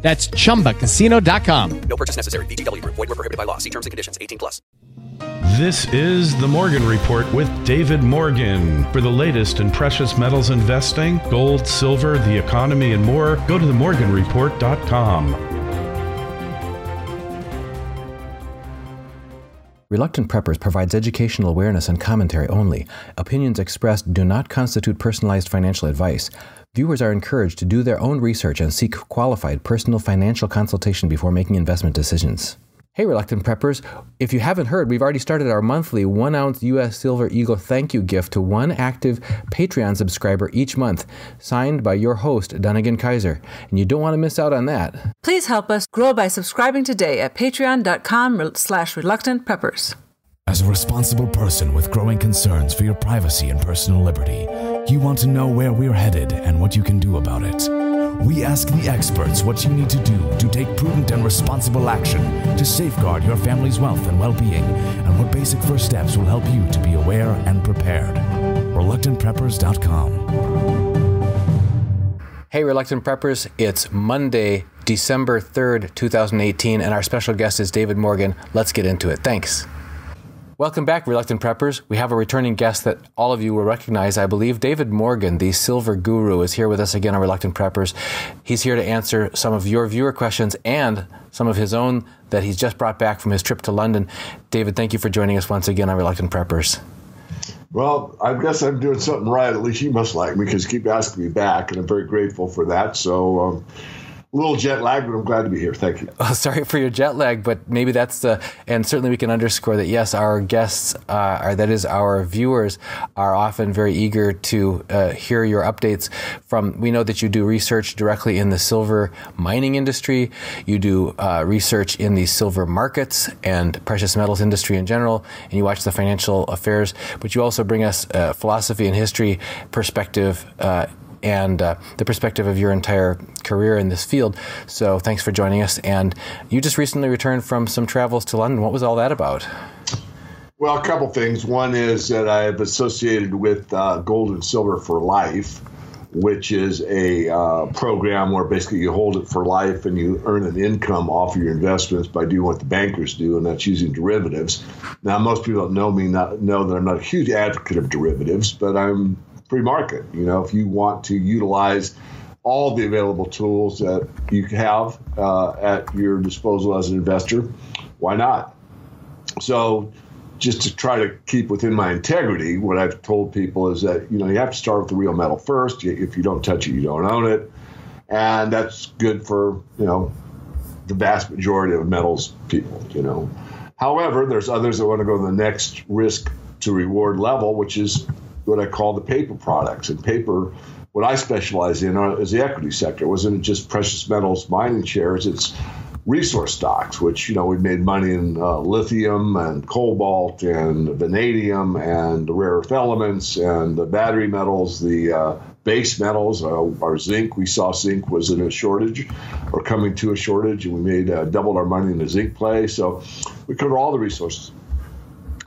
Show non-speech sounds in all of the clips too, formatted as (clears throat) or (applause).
That's chumbacasino.com. No purchase necessary. VGW Group. Void were prohibited by law. See terms and conditions. 18 plus. This is the Morgan Report with David Morgan. For the latest in precious metals investing, gold, silver, the economy, and more, go to themorganreport.com. Reluctant Preppers provides educational awareness and commentary only. Opinions expressed do not constitute personalized financial advice. Viewers are encouraged to do their own research and seek qualified personal financial consultation before making investment decisions. Hey, Reluctant Preppers, if you haven't heard, we've already started our monthly one ounce U.S. Silver Eagle thank you gift to one active Patreon subscriber each month, signed by your host, Dunagun Kaiser. And you don't want to miss out on that. Please help us grow by subscribing today at patreon.com slash reluctantpreppers. As a responsible person with growing concerns for your privacy and personal liberty, you want to know where we're headed and what you can do about it. We ask the experts what you need to do to take prudent and responsible action to safeguard your family's wealth and well being, and what basic first steps will help you to be aware and prepared. ReluctantPreppers.com. Hey, Reluctant Preppers, it's Monday, December 3rd, 2018, and our special guest is David Morgan. Let's get into it. Thanks. Welcome back, Reluctant Preppers. We have a returning guest that all of you will recognize, I believe. David Morgan, the silver guru, is here with us again on Reluctant Preppers. He's here to answer some of your viewer questions and some of his own that he's just brought back from his trip to London. David, thank you for joining us once again on Reluctant Preppers. Well, I guess I'm doing something right. At least you must like me because you keep asking me back, and I'm very grateful for that. So, um, little jet lag, but I'm glad to be here. Thank you. Oh, sorry for your jet lag, but maybe that's the, and certainly we can underscore that yes, our guests, uh, are, that is, our viewers, are often very eager to uh, hear your updates from. We know that you do research directly in the silver mining industry, you do uh, research in the silver markets and precious metals industry in general, and you watch the financial affairs, but you also bring us uh, philosophy and history perspective uh, and uh, the perspective of your entire career in this field. So thanks for joining us. And you just recently returned from some travels to London. What was all that about? Well, a couple things. One is that I have associated with uh, Gold and Silver for Life, which is a uh, program where basically you hold it for life and you earn an income off of your investments by doing what the bankers do, and that's using derivatives. Now, most people don't know me, not know that I'm not a huge advocate of derivatives, but I'm free market. You know, if you want to utilize all the available tools that you have uh, at your disposal as an investor, why not? So, just to try to keep within my integrity, what I've told people is that you know you have to start with the real metal first. If you don't touch it, you don't own it, and that's good for you know the vast majority of metals people. You know, however, there's others that want to go to the next risk to reward level, which is what I call the paper products. And paper, what I specialize in is the equity sector. It wasn't just precious metals mining shares, it's resource stocks, which, you know, we made money in uh, lithium and cobalt and vanadium and the rare earth elements and the battery metals, the uh, base metals, uh, our zinc. We saw zinc was in a shortage or coming to a shortage, and we made uh, doubled our money in the zinc play. So we cover all the resources.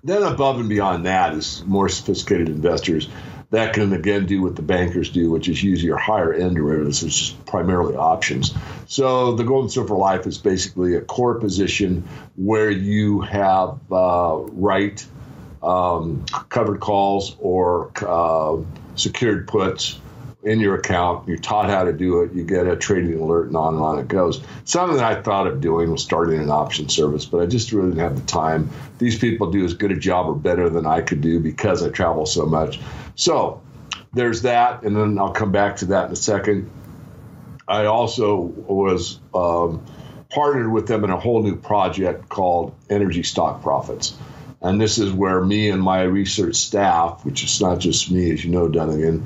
Then above and beyond that is more sophisticated investors that can again do what the bankers do, which is use your higher end derivatives, which is primarily options. So the Gold and Silver Life is basically a core position where you have uh, right um, covered calls or uh, secured puts in your account. You're taught how to do it. You get a trading alert, and on and on it goes. Something I thought of doing was starting an option service, but I just really didn't have the time. These people do as good a job or better than I could do because I travel so much. So there's that, and then I'll come back to that in a second. I also was um, partnered with them in a whole new project called Energy Stock Profits. And this is where me and my research staff, which is not just me, as you know, Dunagun,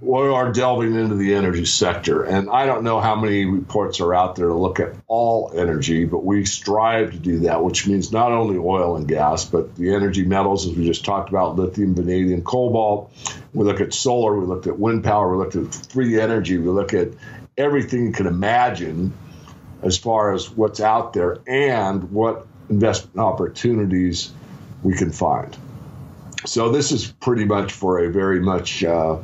we are delving into the energy sector. And I don't know how many reports are out there to look at all energy, but we strive to do that, which means not only oil and gas, but the energy metals, as we just talked about lithium, vanadium, cobalt. We look at solar, we looked at wind power, we looked at free energy, we look at everything you can imagine as far as what's out there and what investment opportunities we can find. So this is pretty much for a very much uh,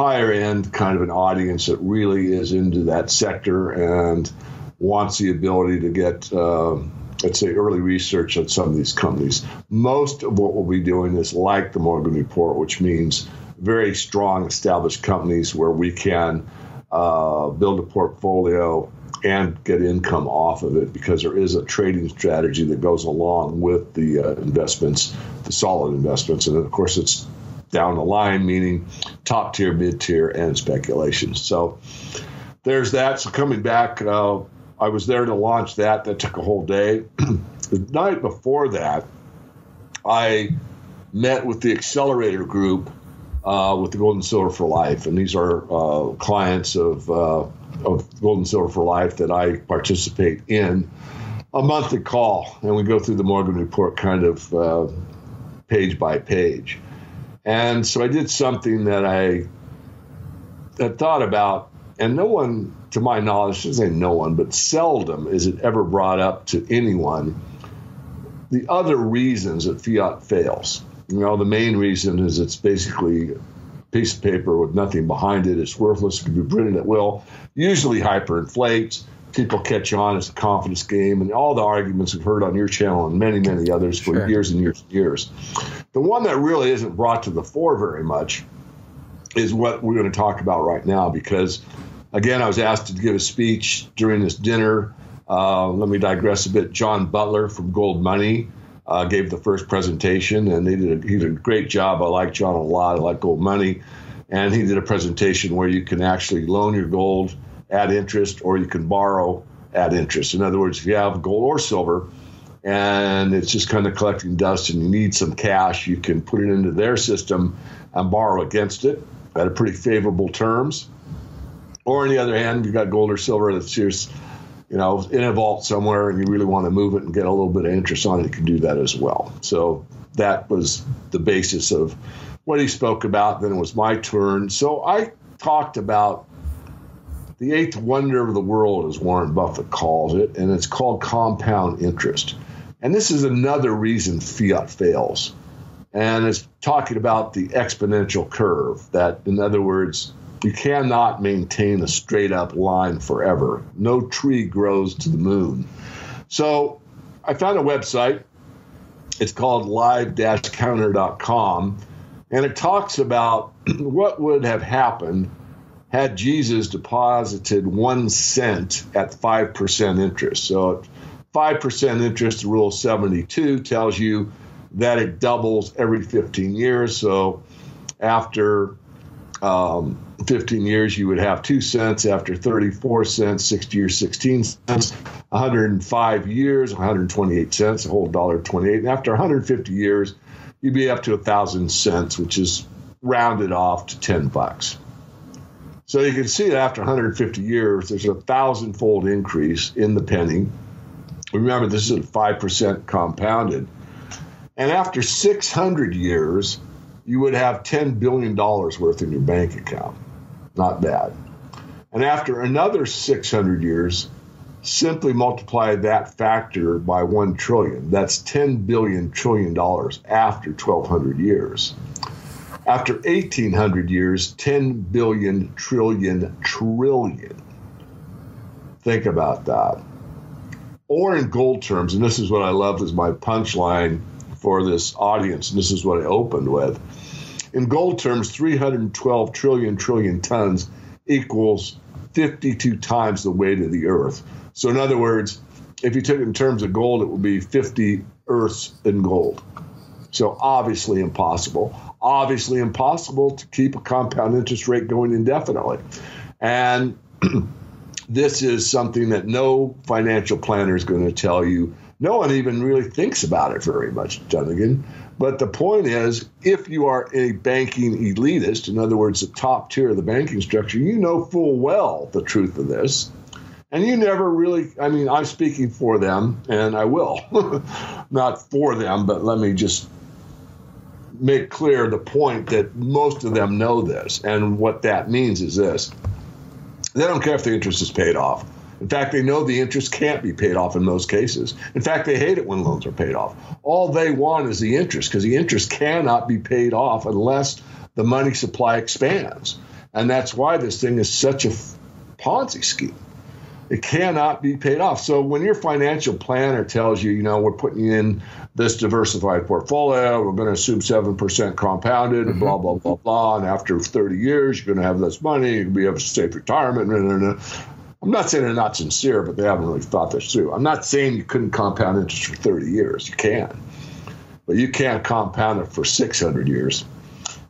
higher end kind of an audience that really is into that sector and wants the ability to get, uh, let's say, early research on some of these companies. Most of what we'll be doing is like the Morgan Report, which means very strong established companies where we can uh, build a portfolio and get income off of it because there is a trading strategy that goes along with the uh, investments, the solid investments. And of course, it's down the line, meaning top tier, mid tier, and speculation. So there's that. So coming back, uh, I was there to launch that. That took a whole day. (clears throat) the night before that, I met with the accelerator group uh, with the Gold and Silver for Life, and these are uh, clients of uh, of Gold and Silver for Life that I participate in. A monthly call, and we go through the Morgan Report kind of uh, page by page. And so I did something that I had thought about, and no one, to my knowledge, I shouldn't say no one, but seldom is it ever brought up to anyone the other reasons that fiat fails. You know, the main reason is it's basically a piece of paper with nothing behind it. It's worthless. It can be printed at will. Usually hyperinflates. People catch on. It's a confidence game. And all the arguments we've heard on your channel and many, many others for Sure. years and years and years. The one that really isn't brought to the fore very much is what we're going to talk about right now because, again, I was asked to give a speech during this dinner. Uh, let me digress a bit. John Butler from Gold Money uh, gave the first presentation, and he did, a, he did a great job. I like John a lot. I like Gold Money. And he did a presentation where you can actually loan your gold at interest or you can borrow at interest. In other words, if you have gold or silver, and it's just kind of collecting dust and you need some cash, you can put it into their system and borrow against it at a pretty favorable terms. Or on the other hand, you've got gold or silver that's just, you know, in a vault somewhere and you really want to move it and get a little bit of interest on it, you can do that as well. So that was the basis of what he spoke about. Then it was my turn. So I talked about the eighth wonder of the world, as Warren Buffett calls it, and it's called compound interest. And this is another reason fiat fails. And it's talking about the exponential curve, that, in other words, you cannot maintain a straight up line forever. No tree grows to the moon. So I found a website. It's called live counter.com. And it talks about (clears throat) what would have happened had Jesus deposited one cent at 5% interest. So 5% interest, rule 72 tells you that it doubles every 15 years. So after um, 15 years, you would have two cents. After 34 cents, 60 years, 16 cents. 105 years, 128 cents, a whole dollar 28. And after 150 years, you'd be up to a thousand cents, which is rounded off to 10 bucks. So you can see that after 150 years, there's a thousand-fold increase in the penny. Remember, this is at 5% compounded. And after 600 years, you would have $10 billion worth in your bank account. Not bad. And after another 600 years, simply multiply that factor by 1 trillion. That's 10 billion trillion dollars after 1200 years. After 1800 years, 10 billion trillion trillion. Think about that. Or in gold terms, and this is what I love as my punchline for this audience, and this is what I opened with. In gold terms, 312 trillion trillion tons equals 52 times the weight of the earth. So, in other words, if you took it in terms of gold, it would be 50 earths in gold. So, obviously impossible. Obviously impossible to keep a compound interest rate going indefinitely. And (clears throat) this is something that no financial planner is going to tell you. No one even really thinks about it very much, Dunagun. But the point is, if you are a banking elitist, in other words, the top tier of the banking structure, you know full well the truth of this. And you never really, I mean, I'm speaking for them, and I will. (laughs) Not for them, but let me just make clear the point that most of them know this. And what that means is this they don't care if the interest is paid off. In fact, they know the interest can't be paid off in most cases. In fact, they hate it when loans are paid off. All they want is the interest because the interest cannot be paid off unless the money supply expands. And that's why this thing is such a Ponzi scheme. It cannot be paid off. So when your financial planner tells you, you know, we're putting in this diversified portfolio, we're going to assume 7% compounded and blah, blah, blah, blah. And after 30 years, you're going to have this money, you're going to be able to safe retirement. Blah, blah, blah. I'm not saying they're not sincere, but they haven't really thought this through. I'm not saying you couldn't compound interest for 30 years. You can. But you can't compound it for 600 years.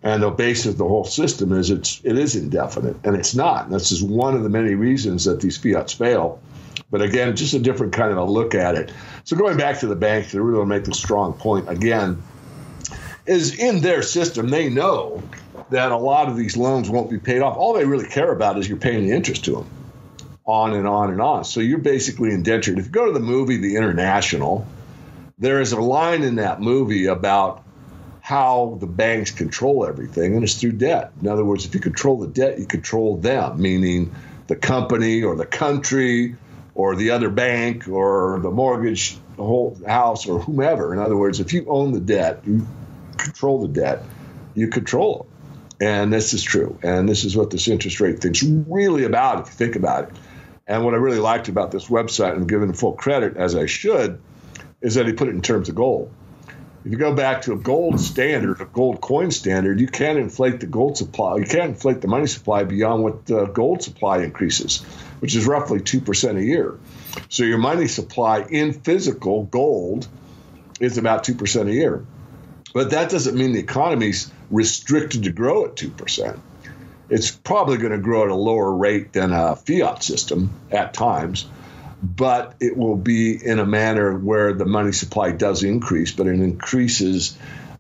And the basis of the whole system is it's it is indefinite, and it's not. And this is one of the many reasons that these fiats fail. But again, just a different kind of a look at it. So going back to the banks, to really want to make the strong point again, is in their system they know that a lot of these loans won't be paid off. All they really care about is you're paying the interest to them, on and on and on. So you're basically indentured. If you go to the movie The International, there is a line in that movie about how the banks control everything, and it's through debt. In other words, if you control the debt, you control them, meaning the company or the country or the other bank or the mortgage, the whole house or whomever. In other words, if you own the debt, you control the debt, you control it. And this is true. And this is what this interest rate thing's really about, if you think about it. And what I really liked about this website, and I'm giving full credit as I should, is that he put it in terms of gold. If you go back to a gold standard, a gold coin standard, you can't inflate the gold supply. You can't inflate the money supply beyond what the gold supply increases, which is roughly 2% a year. So your money supply in physical gold is about 2% a year. But that doesn't mean the economy's restricted to grow at 2%. It's probably going to grow at a lower rate than a fiat system at times but it will be in a manner where the money supply does increase, but it increases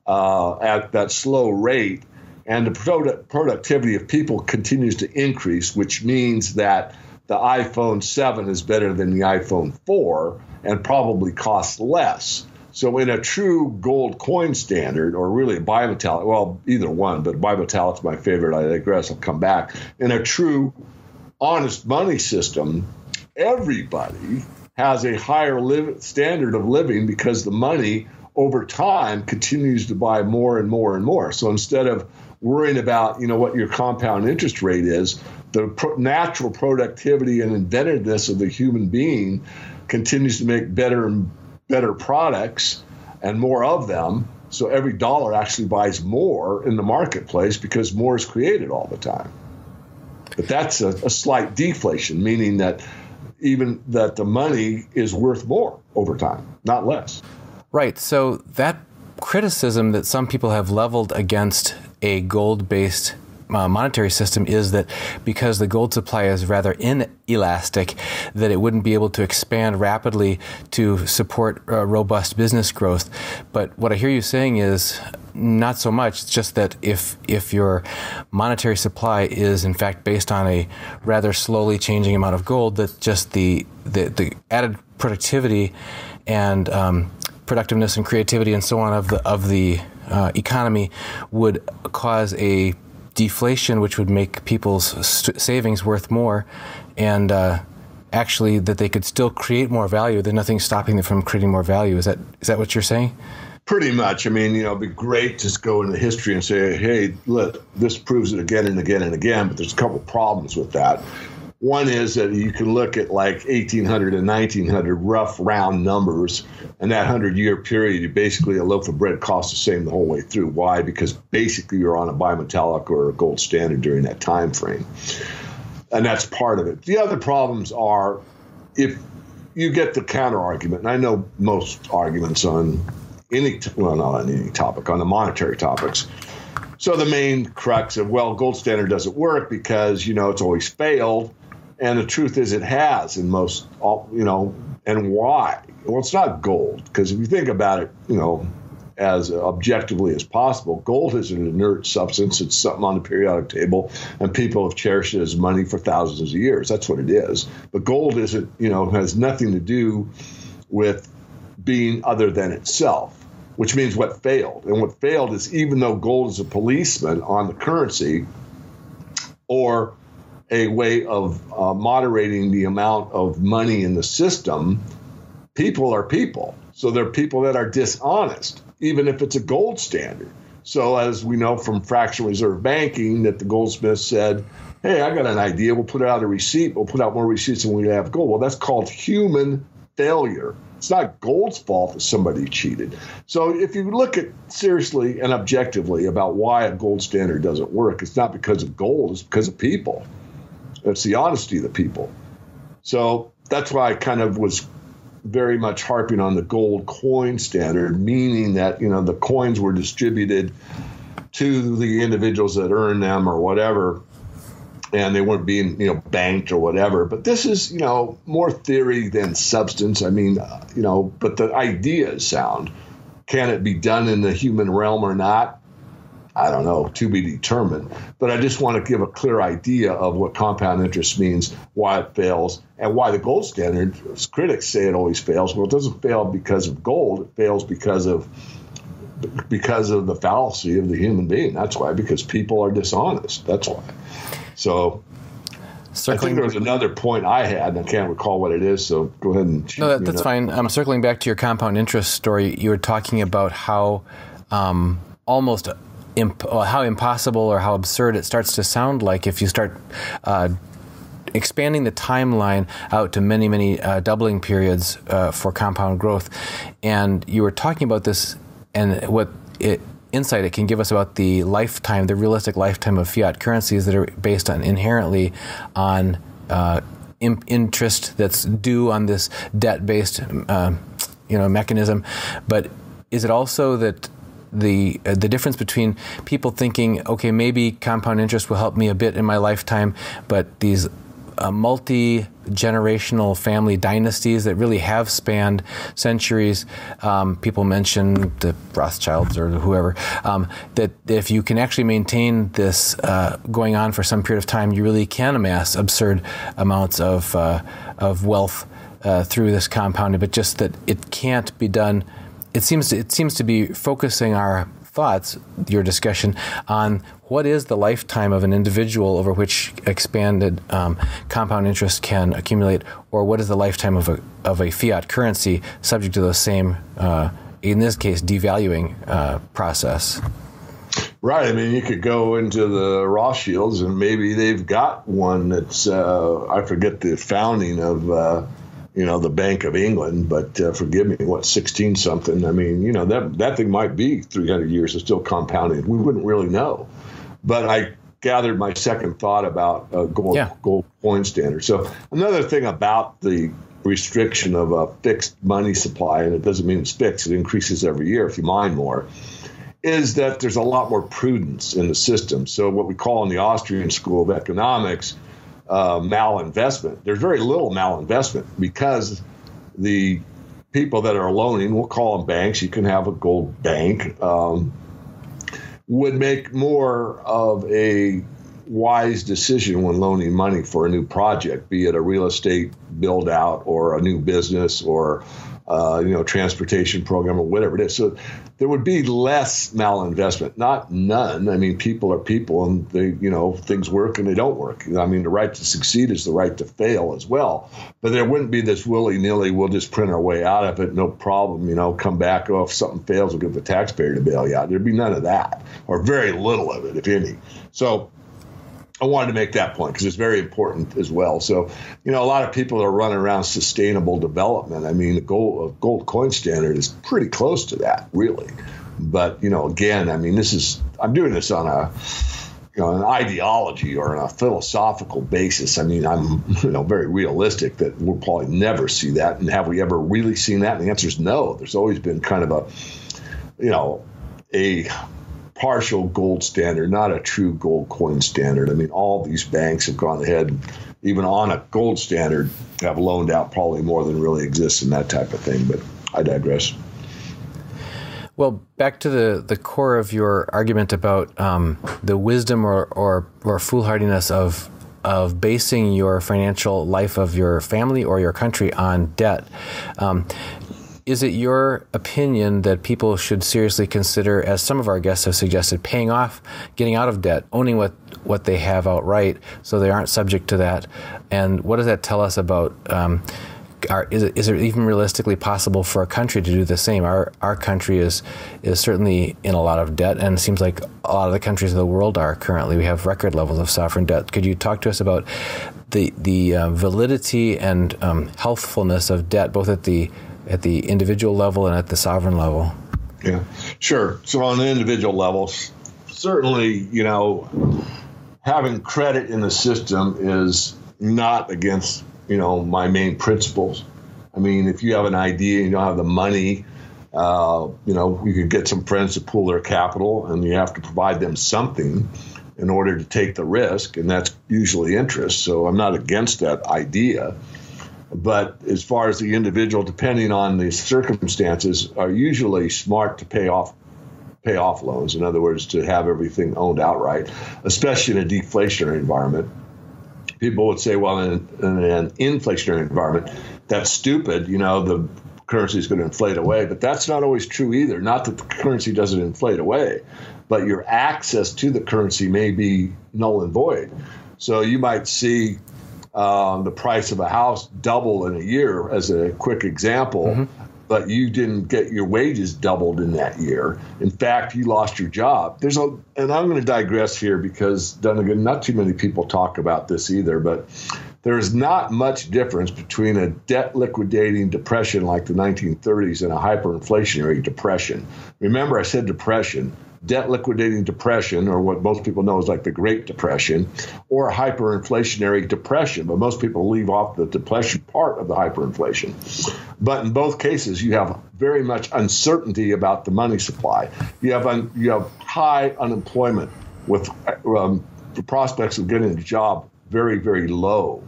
uh, at that slow rate, and the product, productivity of people continues to increase, which means that the iPhone 7 is better than the iPhone 4 and probably costs less. So, in a true gold coin standard, or really a bimetallic, well, either one, but bimetallic's my favorite. I digress. I'll come back. In a true honest money system, everybody has a higher live, standard of living because the money over time continues to buy more and more and more. So instead of worrying about you know what your compound interest rate is, the pro- natural productivity and inventiveness of the human being continues to make better and better products and more of them. So every dollar actually buys more in the marketplace because more is created all the time. But that's a, a slight deflation, meaning that even that the money is worth more over time, not less. Right. So that criticism that some people have leveled against a gold based uh, monetary system is that because the gold supply is rather inelastic, that it wouldn't be able to expand rapidly to support uh, robust business growth. But what I hear you saying is not so much. It's just that if if your monetary supply is in fact based on a rather slowly changing amount of gold, that just the the, the added productivity and um, productiveness and creativity and so on of the of the uh, economy would cause a deflation, which would make people's st- savings worth more, and uh, actually that they could still create more value. There's nothing stopping them from creating more value. Is that is that what you're saying? Pretty much. I mean, you know, it'd be great to go into history and say, hey, look, this proves it again and again and again, but there's a couple problems with that. One is that you can look at like 1800 and 1900 rough round numbers, and that 100 year period, you basically a loaf of bread costs the same the whole way through. Why? Because basically you're on a bimetallic or a gold standard during that time frame. And that's part of it. The other problems are if you get the counter argument, and I know most arguments on any, well, not on any topic, on the monetary topics. So the main crux of, well, gold standard doesn't work because, you know, it's always failed and the truth is, it has in most, all, you know, And why? Well, it's not gold, because if you think about it, you know, as objectively as possible, gold is an inert substance. It's something on the periodic table, and people have cherished it as money for thousands of years. That's what it is. But gold isn't, you know, has nothing to do with being other than itself, which means what failed. And what failed is even though gold is a policeman on the currency or a way of uh, moderating the amount of money in the system, people are people. So they're people that are dishonest, even if it's a gold standard. So, as we know from fractional reserve banking, that the goldsmith said, Hey, I got an idea. We'll put out a receipt. We'll put out more receipts than we have gold. Well, that's called human failure. It's not gold's fault that somebody cheated. So if you look at seriously and objectively about why a gold standard doesn't work, it's not because of gold, it's because of people. It's the honesty of the people. So that's why I kind of was very much harping on the gold coin standard, meaning that, you know, the coins were distributed to the individuals that earn them or whatever and they weren't being you know banked or whatever. But this is you know more theory than substance. I mean, uh, you know, but the idea is sound. Can it be done in the human realm or not? I don't know, to be determined. But I just want to give a clear idea of what compound interest means, why it fails, and why the gold standard, critics say it always fails. Well, it doesn't fail because of gold, it fails because of because of the fallacy of the human being. That's why, because people are dishonest. That's why. So Circling. I think there was another point I had, and I can't recall what it is. So go ahead and. No, that, that's fine. I'm um, circling back to your compound interest story. You were talking about how um, almost imp- how impossible or how absurd it starts to sound like if you start. Uh, expanding the timeline out to many, many uh, doubling periods uh, for compound growth, and you were talking about this, and what it insight it can give us about the lifetime, the realistic lifetime of fiat currencies that are based on inherently on uh, in- interest that's due on this debt-based, uh, you know, mechanism. But is it also that the uh, the difference between people thinking, okay, maybe compound interest will help me a bit in my lifetime, but these uh, multi generational family dynasties that really have spanned centuries. Um, people mention the Rothschilds or whoever. Um, that if you can actually maintain this uh, going on for some period of time, you really can amass absurd amounts of uh, of wealth uh, through this compounding. But just that it can't be done. It seems to, it seems to be focusing our thoughts, your discussion on what is the lifetime of an individual over which expanded um, compound interest can accumulate, or what is the lifetime of a, of a fiat currency subject to the same, uh, in this case, devaluing uh, process? Right. I mean, you could go into the Rothschilds and maybe they've got one that's, uh, I forget the founding of uh, you know, the Bank of England, but uh, forgive me, what, 16 something? I mean, you know, that, that thing might be 300 years and still compounding. We wouldn't really know. But I gathered my second thought about uh, gold, yeah. gold coin standard. So another thing about the restriction of a fixed money supply, and it doesn't mean it's fixed, it increases every year if you mine more, is that there's a lot more prudence in the system. So what we call in the Austrian School of Economics – uh, malinvestment. There's very little malinvestment because the people that are loaning, we'll call them banks, you can have a gold bank, um, would make more of a wise decision when loaning money for a new project, be it a real estate build out or a new business or uh, you know, transportation program or whatever it is. So there would be less malinvestment, not none. I mean, people are people, and they, you know, things work and they don't work. I mean, the right to succeed is the right to fail as well. But there wouldn't be this willy nilly. We'll just print our way out of it, no problem. You know, come back. Oh, if something fails, we'll give the taxpayer to bail you out. There'd be none of that, or very little of it, if any. So I wanted to make that point because it's very important as well. So, you know, a lot of people are running around sustainable development. I mean, the gold uh, gold coin standard is pretty close to that, really. But you know, again, I mean, this is I'm doing this on a you know an ideology or on a philosophical basis. I mean, I'm (laughs) you know very realistic that we'll probably never see that. And have we ever really seen that? And the answer is no. There's always been kind of a you know a partial gold standard, not a true gold coin standard. I mean, all these banks have gone ahead, even on a gold standard, have loaned out probably more than really exists in that type of thing. But I digress. Well, back to the, the core of your argument about um, the wisdom or, or, or foolhardiness of of basing your financial life of your family or your country on debt. Um, is it your opinion that people should seriously consider, as some of our guests have suggested, paying off, getting out of debt, owning what, what they have outright so they aren't subject to that? And what does that tell us about? Um, are, is, it, is it even realistically possible for a country to do the same? Our, our country is, is certainly in a lot of debt, and it seems like a lot of the countries of the world are currently. We have record levels of sovereign debt. Could you talk to us about the, the uh, validity and um, healthfulness of debt, both at the at the individual level and at the sovereign level? Yeah, sure. So on the individual levels, certainly, you know, having credit in the system is not against, you know, my main principles. I mean, if you have an idea and you don't have the money, uh, you know, you could get some friends to pool their capital and you have to provide them something in order to take the risk, and that's usually interest. So I'm not against that idea. But as far as the individual, depending on the circumstances, are usually smart to pay off pay off loans. In other words, to have everything owned outright, especially in a deflationary environment. People would say, well, in, in an inflationary environment, that's stupid. You know, the currency is going to inflate away. But that's not always true either. Not that the currency doesn't inflate away, but your access to the currency may be null and void. So you might see um, the price of a house double in a year, as a quick example. Mm-hmm. But you didn't get your wages doubled in that year. In fact, you lost your job. There's a, and I'm going to digress here because Dunagun, not too many people talk about this either, but there is not much difference between a debt liquidating depression like the 1930s and a hyperinflationary depression. Remember, I said depression debt liquidating depression, or what most people know is like the Great Depression, or hyperinflationary depression. But most people leave off the depression part of the hyperinflation. But in both cases, you have very much uncertainty about the money supply. You have un, you have high unemployment with um, the prospects of getting a job very very low.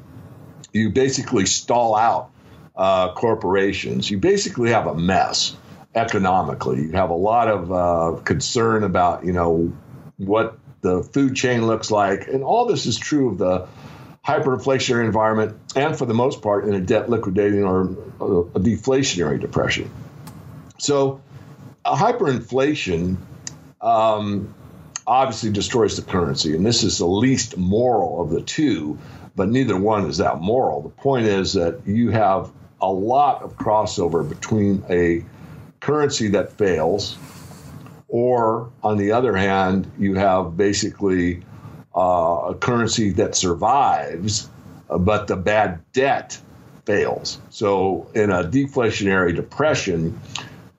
You basically stall out uh, corporations. You basically have a mess economically. You have a lot of uh, concern about, you know, what the food chain looks like. And all this is true of the hyperinflationary environment and, for the most part, in a debt liquidating or a deflationary depression. So, a hyperinflation um, obviously destroys the currency. And this is the least moral of the two, but neither one is that moral. The point is that you have a lot of crossover between a currency that fails, or on the other hand, you have basically uh, a currency that survives, but the bad debt fails. So in a deflationary depression,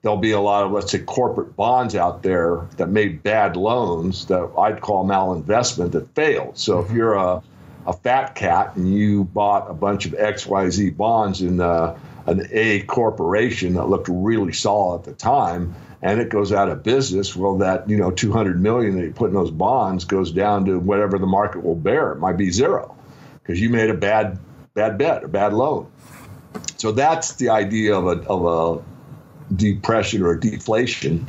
there'll be a lot of, let's say, corporate bonds out there that made bad loans that I'd call malinvestment that failed. So if mm-hmm. you're a, a fat cat and you bought a bunch of XYZ bonds in the an A corporation that looked really solid at the time, and it goes out of business, well, that you know 200 million that you put in those bonds goes down to whatever the market will bear. It might be zero because you made a bad bad bet, a bad loan. So that's the idea of a of a depression or a deflation.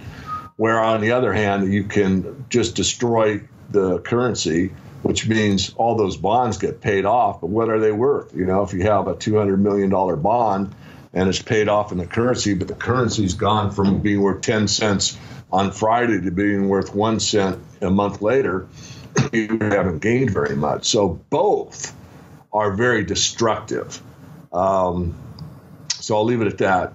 Where on the other hand, you can just destroy the currency which means all those bonds get paid off. But what are they worth? You know, if you have a $200 million bond and it's paid off in the currency, but the currency's gone from being worth 10 cents on Friday to being worth one cent a month later, (clears throat) you haven't gained very much. So both are very destructive. Um, so I'll leave it at that.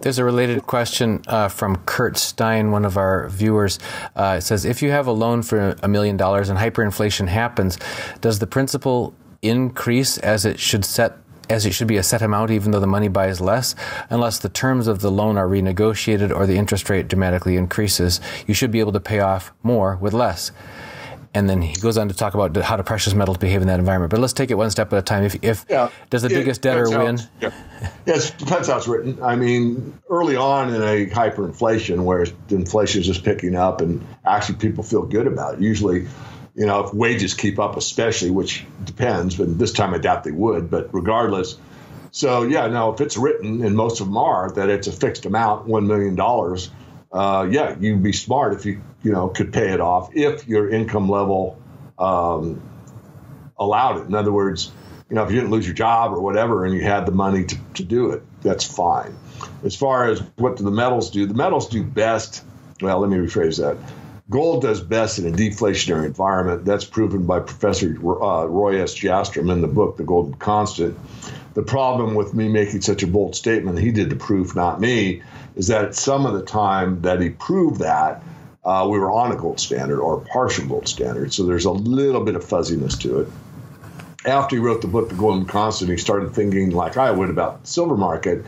There's a related question uh, from Kurt Stein, one of our viewers. Uh, it says, if you have a loan for a million dollars and hyperinflation happens, does the principal increase as it should set as it should be a set amount even though the money buys less, unless the terms of the loan are renegotiated or the interest rate dramatically increases. You should be able to pay off more with less. and then he goes on to talk about how do precious metals behave in that environment. But let's take it one step at a time. If, if Yeah. does the biggest debtor win? how Yeah. Yes, depends how it's written. I mean, early on in a hyperinflation where inflation is just picking up and actually people feel good about it. Usually, you know, if wages keep up, especially, which depends, but this time I doubt they would, but regardless. So, yeah, now if it's written, and most of them are, that it's a fixed amount, $1 million, uh, yeah, you'd be smart if you, you know, could pay it off if your income level um, allowed it. In other words, you know, if you didn't lose your job or whatever and you had the money to, to do it, that's fine. As far as what do the metals do, the metals do best. Well, let me rephrase that. Gold does best in a deflationary environment. That's proven by Professor uh, Roy S. Jastram in the book, The Golden Constant. The problem with me making such a bold statement, he did the proof, not me, is that some of the time that he proved that, uh, we were on a gold standard or a partial gold standard. So there's a little bit of fuzziness to it after he wrote the book, The Golden Constant, he started thinking like I would about the silver market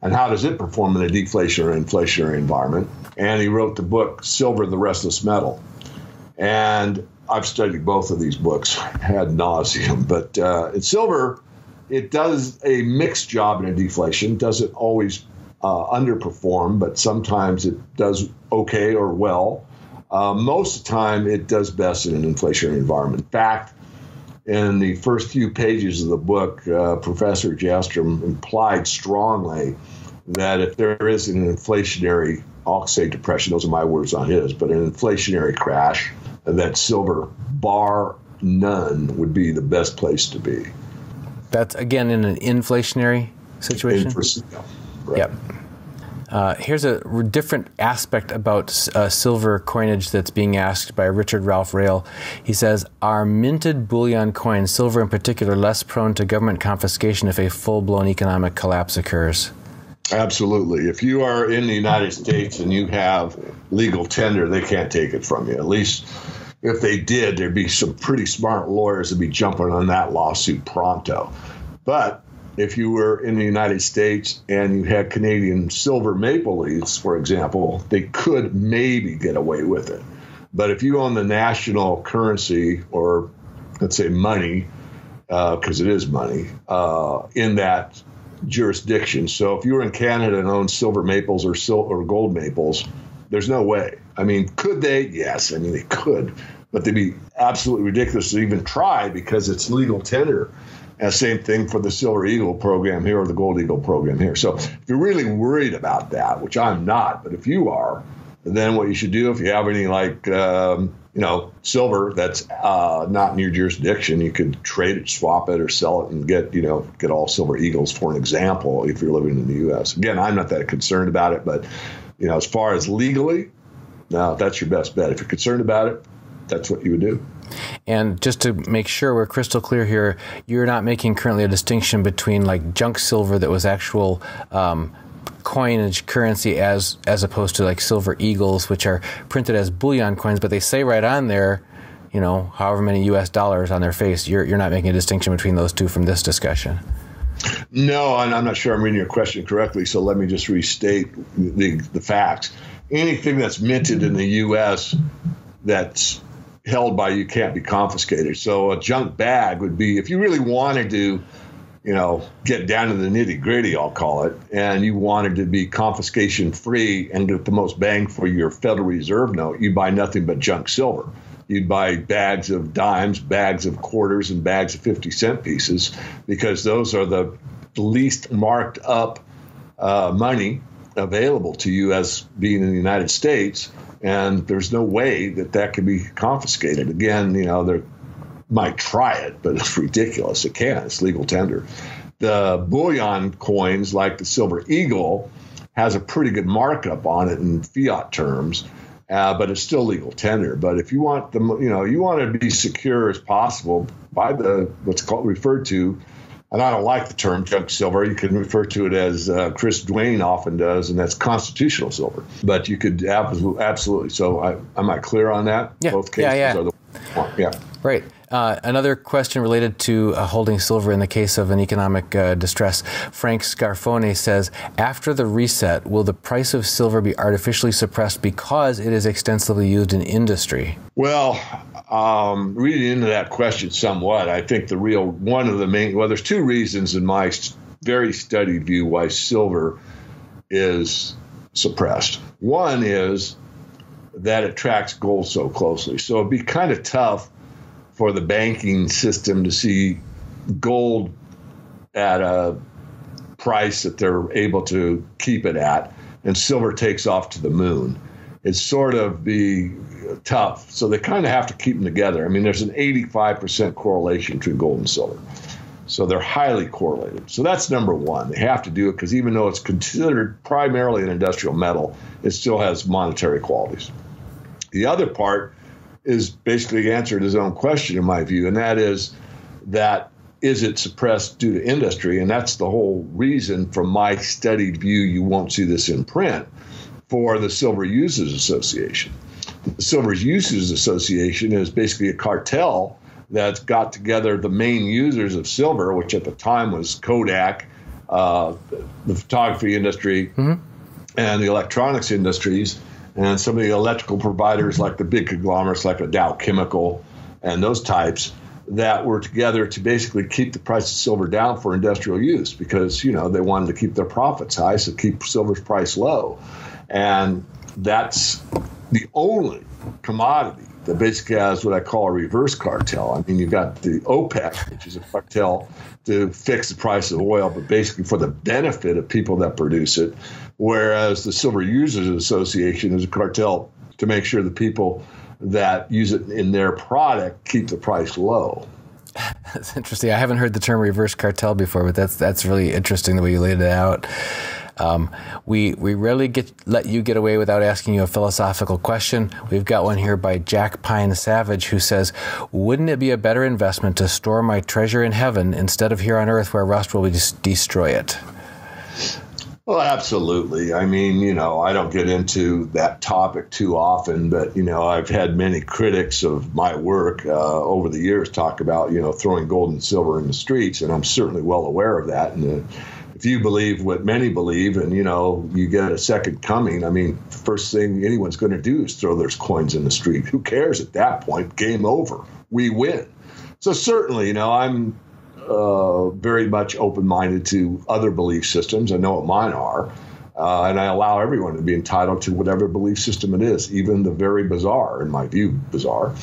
and how does it perform in a deflationary or inflationary environment. And he wrote the book, Silver, and the Restless Metal. And I've studied both of these books (laughs) ad nauseum. But uh, in silver, it does a mixed job in a deflation. Doesn't always uh, underperform, but sometimes it does okay or well. Uh, most of the time, it does best in an inflationary environment. In fact, in the first few pages of the book, uh, Professor Jastram implied strongly that if there is an inflationary, I'll say depression, those are my words on his, but an inflationary crash, that silver, bar none, would be the best place to be. That's again in an inflationary situation. Right. Yep. Uh, here's a r- different aspect about uh, silver coinage that's being asked by Richard Ralph Rail. He says, Are minted bullion coins, silver in particular, less prone to government confiscation if a full blown economic collapse occurs? Absolutely. If you are in the United States and you have legal tender, they can't take it from you. At least if they did, there'd be some pretty smart lawyers that'd be jumping on that lawsuit pronto. But if you were in the United States and you had Canadian silver maple leaves, for example, they could maybe get away with it. But if you own the national currency or let's say money, because it is money, uh, in that jurisdiction. So if you were in Canada and owned silver maples or sil- or gold maples, there's no way. I mean, could they? Yes, I mean they could, but they'd be absolutely ridiculous to even try because it's legal tender. And same thing for the Silver Eagle program here or the Gold Eagle program here. So if you're really worried about that, which I'm not, but if you are, then what you should do if you have any like um, you know silver that's uh, not in your jurisdiction, you could trade it, swap it, or sell it and get you know get all silver eagles for an example if you're living in the U.S. Again, I'm not that concerned about it, but you know as far as legally, no, that's your best bet. If you're concerned about it, that's what you would do. And just to make sure we're crystal clear here, you're not making currently a distinction between like junk silver that was actual um, coinage currency as as opposed to like silver eagles, which are printed as bullion coins, but they say right on there, you know, however many U.S. dollars on their face. You're you're not making a distinction between those two from this discussion. No, I'm not sure I'm reading your question correctly, so let me just restate the, the facts. Anything that's minted in the U.S. that's held by you can't be confiscated. So a junk bag would be if you really wanted to, you know, get down to the nitty gritty, I'll call it, and you wanted to be confiscation free and get the most bang for your Federal Reserve note, you buy nothing but junk silver. You'd buy bags of dimes, bags of quarters, and bags of 50 cent pieces because those are the least marked up uh, money available to you as being in the United States. And there's no way that that could be confiscated. Again, you know, they might try it, but it's ridiculous. It can't. It's legal tender. The bullion coins, like the Silver Eagle, has a pretty good markup on it in fiat terms uh, but it's still legal tender. But if you want the, you know, you want to be secure as possible by the what's called referred to, and I don't like the term junk silver. You can refer to it as uh, Chris Duane often does, and that's constitutional silver. But you could absolutely, absolutely. So I, am I clear on that? Yeah. Both cases Yeah, yeah. are the yeah. Right. Uh, another question related to uh, holding silver in the case of an economic uh, distress. Frank Scarfone says, after the reset, will the price of silver be artificially suppressed because it is extensively used in industry? Well, um, reading into that question somewhat, I think the real one of the main well, there's two reasons in my very studied view why silver is suppressed. One is that it tracks gold so closely, so it'd be kind of tough for the banking system to see gold at a price that they're able to keep it at, and silver takes off to the moon. It's sort of the tough. So they kind of have to keep them together. I mean, there's an 85% correlation between gold and silver. So they're highly correlated. So that's number one. They have to do it because even though it's considered primarily an industrial metal, it still has monetary qualities. The other part is basically answered his own question, in my view, and that is that is it suppressed due to industry? And that's the whole reason, from my studied view, you won't see this in print for the Silver Users Association. The Silver Users Association is basically a cartel that's got together the main users of silver, which at the time was Kodak, uh, the photography industry, mm-hmm. and the electronics industries, and some of the electrical providers like the big conglomerates like the Dow Chemical and those types that were together to basically keep the price of silver down for industrial use because you know they wanted to keep their profits high, so keep silver's price low, and that's the only commodity that basically has what I call a reverse cartel. I mean, you've got the OPEC, which is a cartel to fix the price of oil, but basically for the benefit of people that produce it, whereas the Silver Users Association is a cartel to make sure the people that use it in their product keep the price low. That's interesting. I haven't heard the term reverse cartel before, but that's that's really interesting the way you laid it out. Um, we we rarely get let you get away without asking you a philosophical question. We've got one here by Jack Pine Savage who says, "Wouldn't it be a better investment to store my treasure in heaven instead of here on earth where rust will destroy it?" Well, absolutely. I mean, you know, I don't get into that topic too often, but you know, I've had many critics of my work uh, over the years talk about you know throwing gold and silver in the streets, and I'm certainly well aware of that. And if you believe what many believe and you know you get a second coming i mean first thing anyone's going to do is throw those coins in the street. Who cares at that point? Game over. We win. So certainly you know i'm uh, very much open-minded to other belief systems. I know what mine are uh, and I allow everyone to be entitled to whatever belief system it is, even the very bizarre, in my view, bizarre.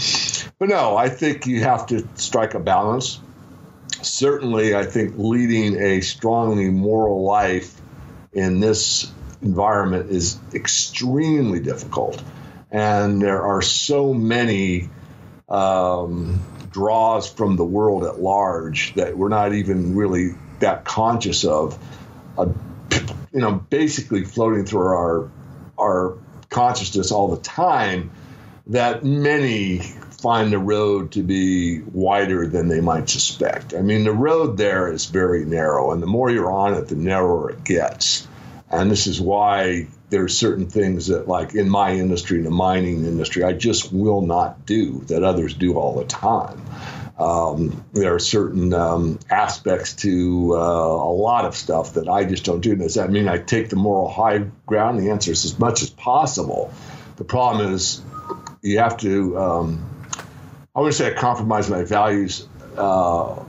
But no, I think you have to strike a balance certainly, I think leading a strongly moral life in this environment is extremely difficult. And there are so many um, draws from the world at large that we're not even really that conscious of. Uh, you know, basically floating through our our consciousness all the time that many find the road to be wider than they might suspect. I mean, the road there is very narrow, and the more you're on it, the narrower it gets. And this is why there's certain things that, like in my industry, the mining industry, I just will not do that others do all the time. Um, there are certain um, aspects to uh, a lot of stuff that I just don't do. Does that mean I take the moral high ground? The answer is as much as possible. The problem is you have to um, I wouldn't say I compromised my values uh,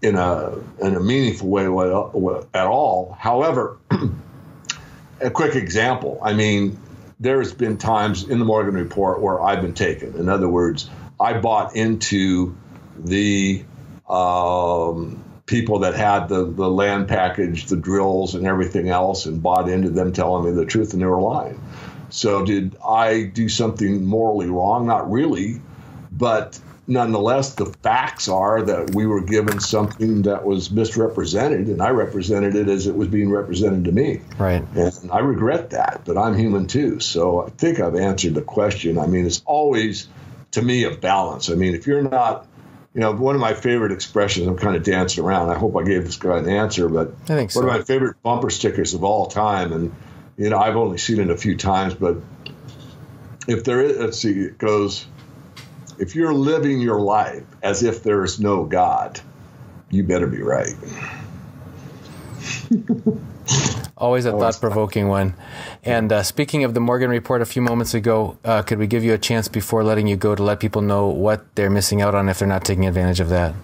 in a in a meaningful way at all. However, (clears throat) a quick example. I mean, there's been times in the Morgan report where I've been taken. In other words, I bought into the um, people that had the, the land package, the drills, and everything else, and bought into them telling me the truth, and they were lying. So, did I do something morally wrong? Not really. But nonetheless, the facts are that we were given something that was misrepresented, and I represented it as it was being represented to me. Right. And I regret that, but I'm human too. So I think I've answered the question. I mean, it's always, to me, a balance. I mean, if you're not, you know, one of my favorite expressions, I'm kind of dancing around. I hope I gave this guy an answer, but I think so. one of my favorite bumper stickers of all time, and, you know, I've only seen it a few times, but if there is, let's see, it goes, if you're living your life as if there is no God, you better be right. Always a thought provoking one. And uh, speaking of the Morgan report a few moments ago, uh, could we give you a chance before letting you go to let people know what they're missing out on if they're not taking advantage of that?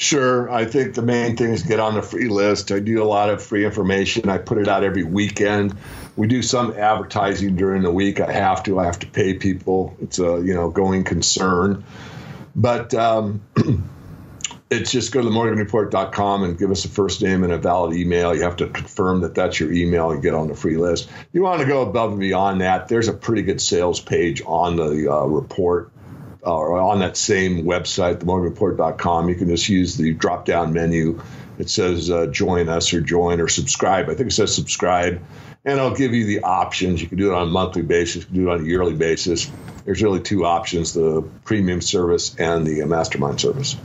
Sure. I think the main thing is get on the free list. I do a lot of free information. I put it out every weekend. We do some advertising during the week. I have to. I have to pay people. It's a you know going concern, but um, (clears throat) it's just go to themorganreport.com and give us a first name and a valid email. You have to confirm that that's your email and get on the free list. You want to go above and beyond that. There's a pretty good sales page on the uh, report or on that same website, themorganreport.com, you can just use the drop down menu. It says uh, join us or join or subscribe. I think it says subscribe, and I'll give you the options. You can do it on a monthly basis, you can do it on a yearly basis. There's really two options the premium service and the mastermind service.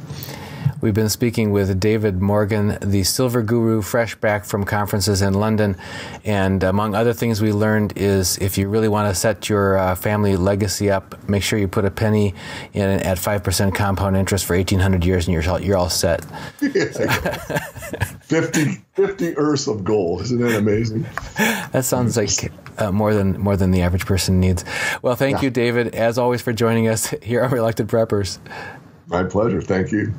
We've been speaking with David Morgan, the silver guru, fresh back from conferences in London. And among other things we learned is if you really want to set your uh, family legacy up, make sure you put a penny in at 5% compound interest for 1,800 years and you're, you're all set. (laughs) 50, 50 earths of gold. Isn't that amazing? That sounds like uh, more than more than the average person needs. Well, thank yeah. you, David, as always, for joining us here on Reluctant Preppers. My pleasure. Thank you.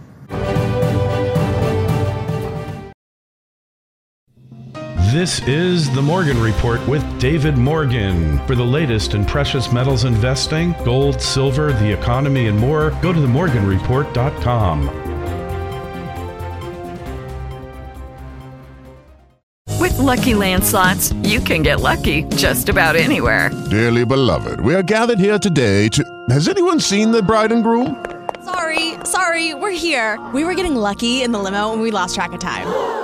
This is the Morgan Report with David Morgan. For the latest in precious metals investing, gold, silver, the economy, and more, go to themorganreport.com. With lucky landslots, you can get lucky just about anywhere. Dearly beloved, we are gathered here today to. Has anyone seen the bride and groom? Sorry, sorry, we're here. We were getting lucky in the limo and we lost track of time.